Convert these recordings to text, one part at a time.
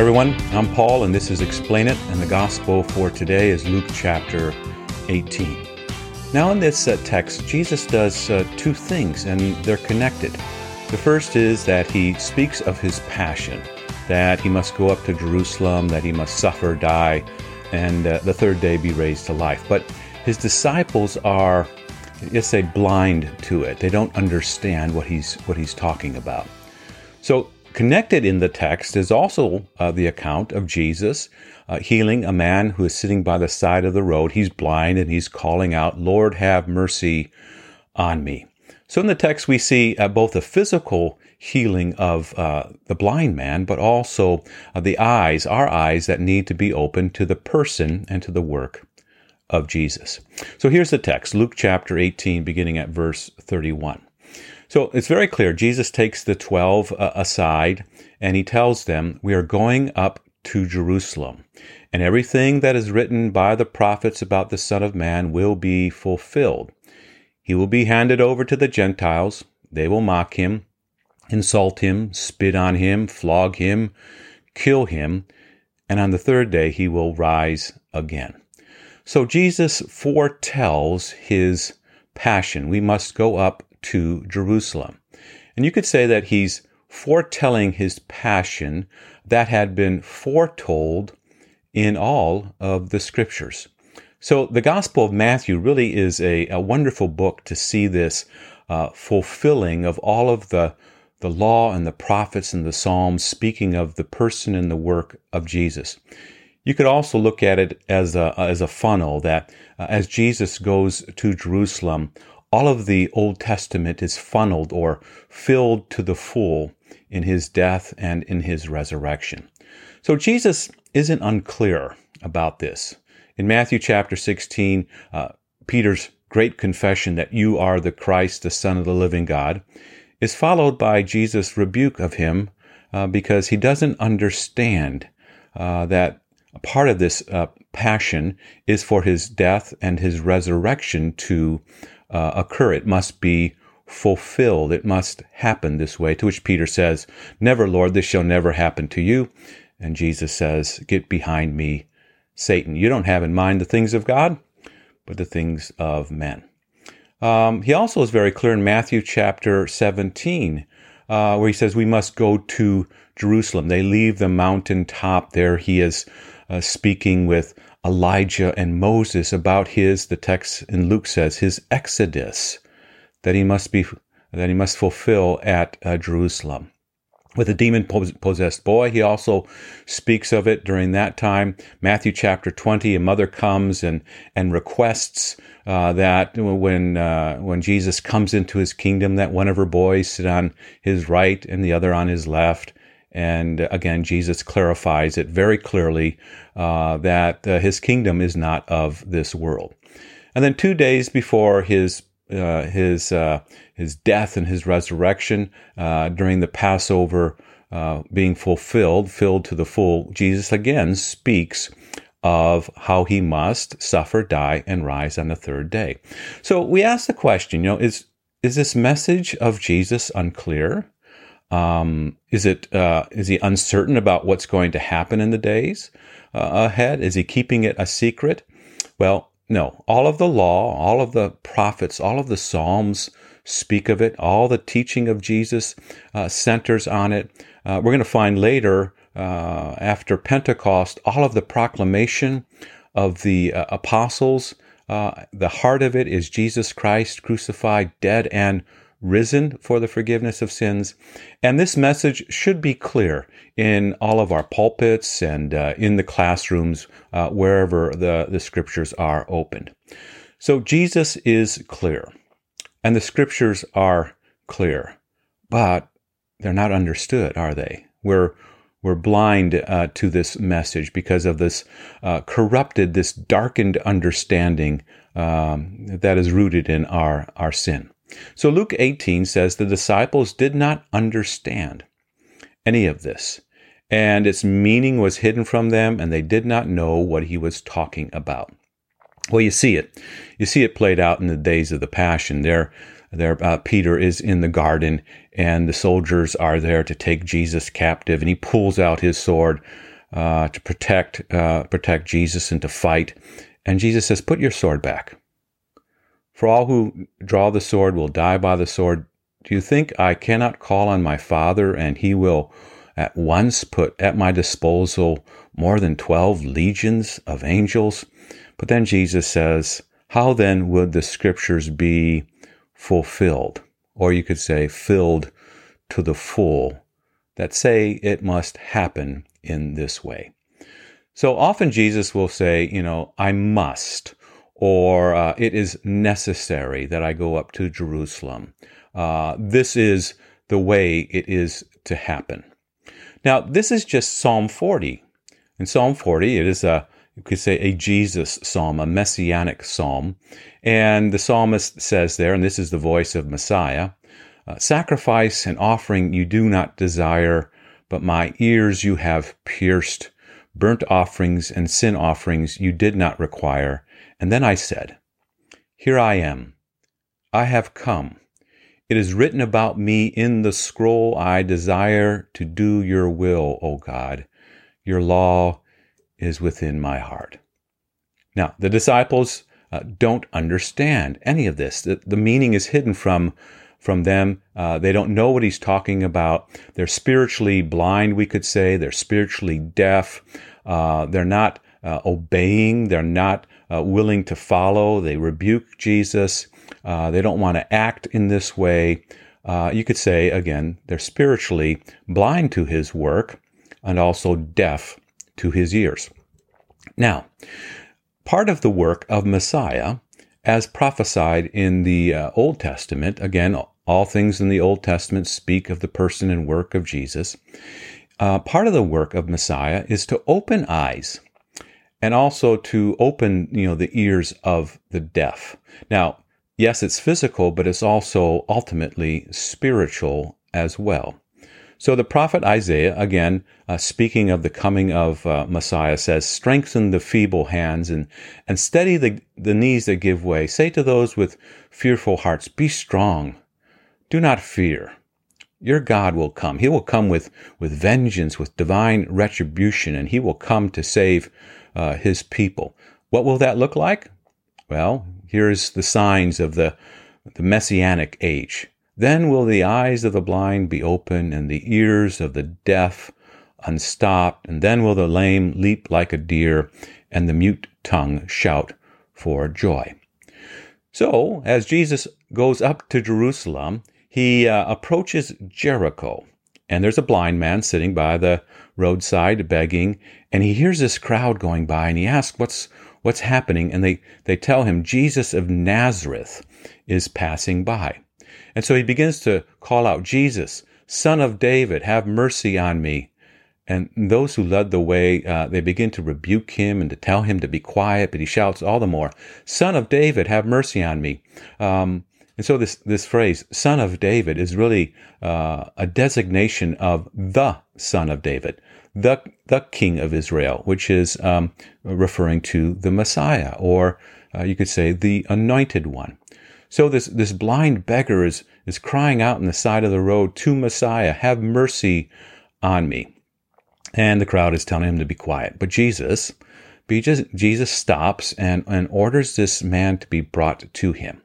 Everyone. I'm Paul, and this is Explain It, and the gospel for today is Luke chapter 18. Now, in this uh, text, Jesus does uh, two things, and they're connected. The first is that he speaks of his passion, that he must go up to Jerusalem, that he must suffer, die, and uh, the third day be raised to life. But his disciples are, let's say, blind to it. They don't understand what he's what he's talking about. So Connected in the text is also uh, the account of Jesus uh, healing a man who is sitting by the side of the road. He's blind and he's calling out, Lord, have mercy on me. So in the text, we see uh, both the physical healing of uh, the blind man, but also uh, the eyes, our eyes that need to be open to the person and to the work of Jesus. So here's the text Luke chapter 18, beginning at verse 31. So it's very clear. Jesus takes the 12 uh, aside and he tells them, We are going up to Jerusalem, and everything that is written by the prophets about the Son of Man will be fulfilled. He will be handed over to the Gentiles. They will mock him, insult him, spit on him, flog him, kill him, and on the third day he will rise again. So Jesus foretells his passion. We must go up to Jerusalem. And you could say that he's foretelling his passion that had been foretold in all of the scriptures. So the Gospel of Matthew really is a, a wonderful book to see this uh, fulfilling of all of the the law and the prophets and the Psalms speaking of the person and the work of Jesus. You could also look at it as a, as a funnel that uh, as Jesus goes to Jerusalem, all of the Old Testament is funneled or filled to the full in his death and in his resurrection. So Jesus isn't unclear about this. In Matthew chapter 16, uh, Peter's great confession that you are the Christ, the Son of the living God, is followed by Jesus' rebuke of him uh, because he doesn't understand uh, that a part of this uh, passion is for his death and his resurrection to uh, occur. It must be fulfilled. It must happen this way. To which Peter says, Never, Lord, this shall never happen to you. And Jesus says, Get behind me, Satan. You don't have in mind the things of God, but the things of men. Um, he also is very clear in Matthew chapter 17, uh, where he says, We must go to Jerusalem. They leave the mountain top. There he is uh, speaking with Elijah and Moses about his, the text in Luke says, his exodus that he must be, that he must fulfill at uh, Jerusalem. With a demon possessed boy, he also speaks of it during that time. Matthew chapter 20, a mother comes and, and requests uh, that when, uh, when Jesus comes into his kingdom, that one of her boys sit on his right and the other on his left. And again, Jesus clarifies it very clearly uh, that uh, his kingdom is not of this world. And then two days before his uh, his uh, his death and his resurrection uh, during the Passover uh, being fulfilled, filled to the full, Jesus again speaks of how he must suffer, die, and rise on the third day. So we ask the question, you know, is is this message of Jesus unclear? Um, is it uh, is he uncertain about what's going to happen in the days uh, ahead? Is he keeping it a secret? Well, no. All of the law, all of the prophets, all of the psalms speak of it. All the teaching of Jesus uh, centers on it. Uh, we're going to find later uh, after Pentecost, all of the proclamation of the uh, apostles. the heart of it is Jesus Christ crucified, dead, and risen for the forgiveness of sins. And this message should be clear in all of our pulpits and uh, in the classrooms, uh, wherever the, the scriptures are opened. So Jesus is clear, and the scriptures are clear, but they're not understood, are they? We're we're blind uh, to this message because of this uh, corrupted, this darkened understanding um, that is rooted in our, our sin. So Luke 18 says the disciples did not understand any of this, and its meaning was hidden from them, and they did not know what he was talking about. Well, you see it. You see it played out in the days of the Passion. There, there uh, Peter is in the garden and the soldiers are there to take Jesus captive and he pulls out his sword uh, to protect uh, protect Jesus and to fight and Jesus says put your sword back for all who draw the sword will die by the sword. Do you think I cannot call on my father and he will at once put at my disposal more than 12 legions of angels? But then Jesus says how then would the scriptures be fulfilled, or you could say filled to the full, that say it must happen in this way. So often Jesus will say, you know, I must, or uh, it is necessary that I go up to Jerusalem. Uh, this is the way it is to happen. Now, this is just Psalm 40. In Psalm 40, it is a you could say a Jesus psalm, a messianic psalm. And the psalmist says there, and this is the voice of Messiah uh, Sacrifice and offering you do not desire, but my ears you have pierced. Burnt offerings and sin offerings you did not require. And then I said, Here I am. I have come. It is written about me in the scroll. I desire to do your will, O God. Your law is within my heart. Now, the disciples uh, don't understand any of this. The, the, meaning is hidden from, from them. Uh, they don't know what he's talking about. They're spiritually blind, we could say. They're spiritually deaf. Uh, they're not uh, obeying. They're not uh, willing to follow. They rebuke Jesus. Uh, they don't want to act in this way. you could say, again, they're spiritually blind to his work and also deaf to his ears. Now, part of the work of Messiah, as prophesied in the uh, Old Testament, again, all things in the Old Testament speak of the person and work of Jesus. Uh, part of the work of Messiah is to open eyes and also to open, you know, the ears of the deaf. Now, yes, it's physical, but it's also ultimately spiritual as well. So the prophet Isaiah, again, uh, speaking of the coming of uh, Messiah, says, Strengthen the feeble hands and, and steady the, the knees that give way. Say to those with fearful hearts, Be strong. Do not fear. Your God will come. He will come with, with vengeance, with divine retribution, and He will come to save uh, His people. What will that look like? Well, here's the signs of the, the messianic age. Then will the eyes of the blind be open and the ears of the deaf unstopped, and then will the lame leap like a deer and the mute tongue shout for joy. So, as Jesus goes up to Jerusalem, he uh, approaches Jericho, and there's a blind man sitting by the roadside begging, and he hears this crowd going by, and he asks, "What's what's happening?" And they they tell him Jesus of Nazareth is passing by. And so he begins to call out, Jesus, Son of David, have mercy on me. And those who led the way, uh, they begin to rebuke him and to tell him to be quiet, but he shouts all the more, Son of David, have mercy on me. Um, and so this, this phrase, Son of David, is really uh, a designation of the Son of David, the, the King of Israel, which is um, referring to the Messiah, or uh, you could say the Anointed One. So this, this blind beggar is, is crying out in the side of the road to Messiah, have mercy on me. And the crowd is telling him to be quiet. But Jesus, Jesus stops and, and orders this man to be brought to him.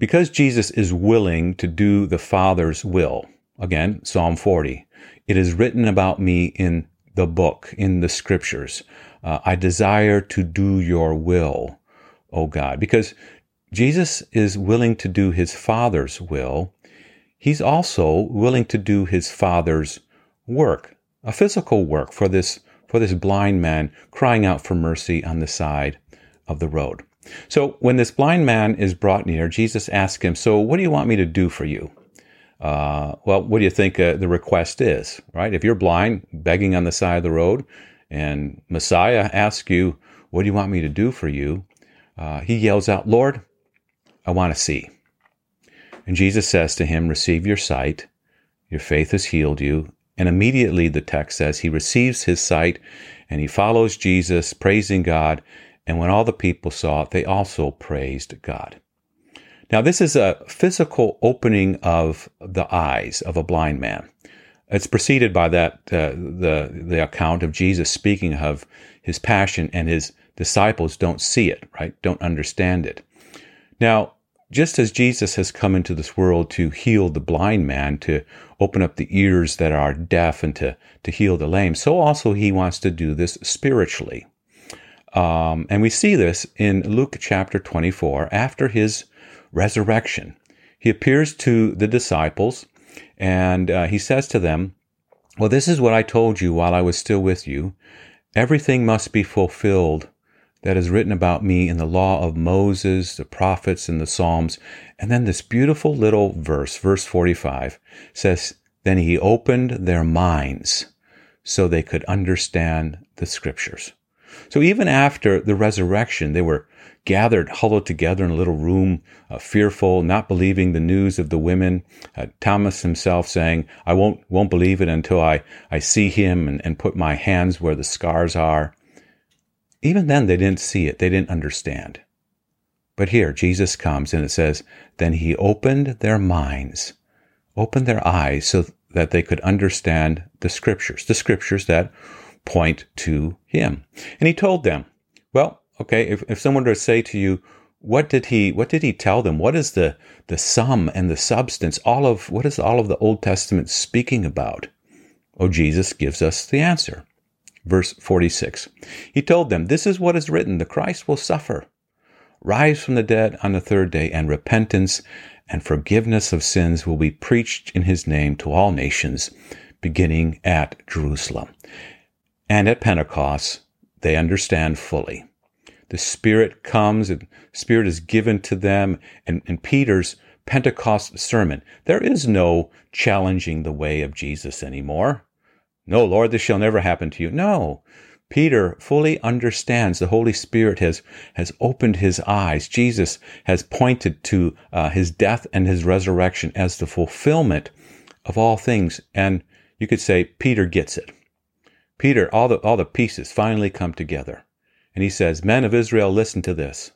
Because Jesus is willing to do the Father's will, again, Psalm 40, it is written about me in the book, in the scriptures. Uh, I desire to do your will, O God. Because Jesus is willing to do his Father's will. He's also willing to do his Father's work, a physical work for this, for this blind man crying out for mercy on the side of the road. So when this blind man is brought near, Jesus asks him, So what do you want me to do for you? Uh, well, what do you think uh, the request is, right? If you're blind, begging on the side of the road, and Messiah asks you, What do you want me to do for you? Uh, he yells out, Lord, I want to see. And Jesus says to him, Receive your sight. Your faith has healed you. And immediately the text says he receives his sight and he follows Jesus, praising God. And when all the people saw it, they also praised God. Now, this is a physical opening of the eyes of a blind man. It's preceded by that uh, the the account of Jesus speaking of his passion, and his disciples don't see it, right? Don't understand it. Now, just as Jesus has come into this world to heal the blind man, to open up the ears that are deaf, and to to heal the lame, so also he wants to do this spiritually. Um, and we see this in Luke chapter 24 after his resurrection. He appears to the disciples and uh, he says to them, Well, this is what I told you while I was still with you. Everything must be fulfilled that is written about me in the law of Moses, the prophets, and the Psalms. And then this beautiful little verse, verse 45, says, Then he opened their minds so they could understand the scriptures. So even after the resurrection, they were gathered, huddled together in a little room, uh, fearful, not believing the news of the women. Uh, Thomas himself saying, I won't, won't believe it until I, I see him and, and put my hands where the scars are. Even then, they didn't see it. They didn't understand. But here, Jesus comes and it says, Then he opened their minds, opened their eyes so that they could understand the scriptures, the scriptures that point to him. And he told them, Well, Okay, if, if someone were to say to you, what did he what did he tell them? What is the the sum and the substance? All of what is all of the Old Testament speaking about? Oh, Jesus gives us the answer. Verse 46. He told them, This is what is written, the Christ will suffer, rise from the dead on the third day, and repentance and forgiveness of sins will be preached in his name to all nations, beginning at Jerusalem. And at Pentecost, they understand fully the Spirit comes and Spirit is given to them. And, and Peter's Pentecost sermon, there is no challenging the way of Jesus anymore. No, Lord, this shall never happen to you. No. Peter fully understands the Holy Spirit has, has opened his eyes. Jesus has pointed to uh, his death and his resurrection as the fulfillment of all things. And you could say Peter gets it. Peter, all the, all the pieces finally come together. And he says, Men of Israel, listen to this.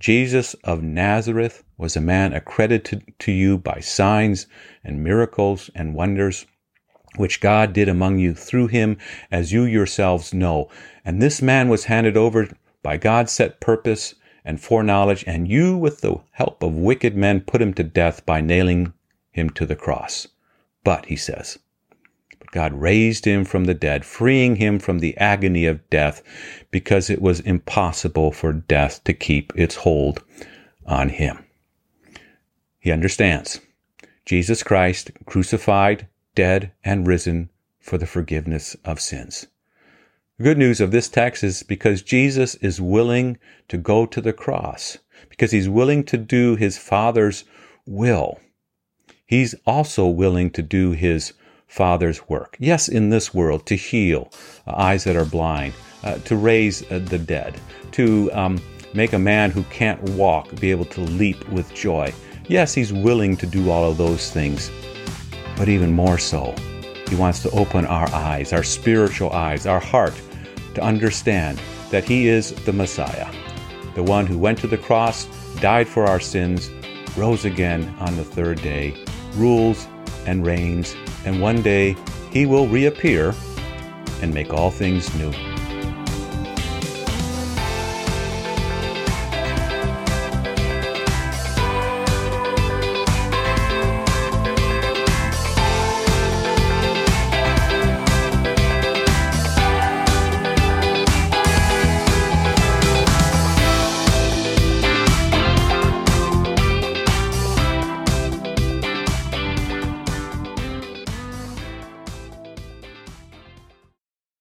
Jesus of Nazareth was a man accredited to you by signs and miracles and wonders, which God did among you through him, as you yourselves know. And this man was handed over by God's set purpose and foreknowledge, and you, with the help of wicked men, put him to death by nailing him to the cross. But, he says, God raised him from the dead, freeing him from the agony of death because it was impossible for death to keep its hold on him. He understands Jesus Christ crucified, dead, and risen for the forgiveness of sins. The good news of this text is because Jesus is willing to go to the cross, because he's willing to do his Father's will. He's also willing to do his Father's work. Yes, in this world, to heal uh, eyes that are blind, uh, to raise uh, the dead, to um, make a man who can't walk be able to leap with joy. Yes, He's willing to do all of those things, but even more so, He wants to open our eyes, our spiritual eyes, our heart, to understand that He is the Messiah, the one who went to the cross, died for our sins, rose again on the third day, rules and reigns and one day he will reappear and make all things new.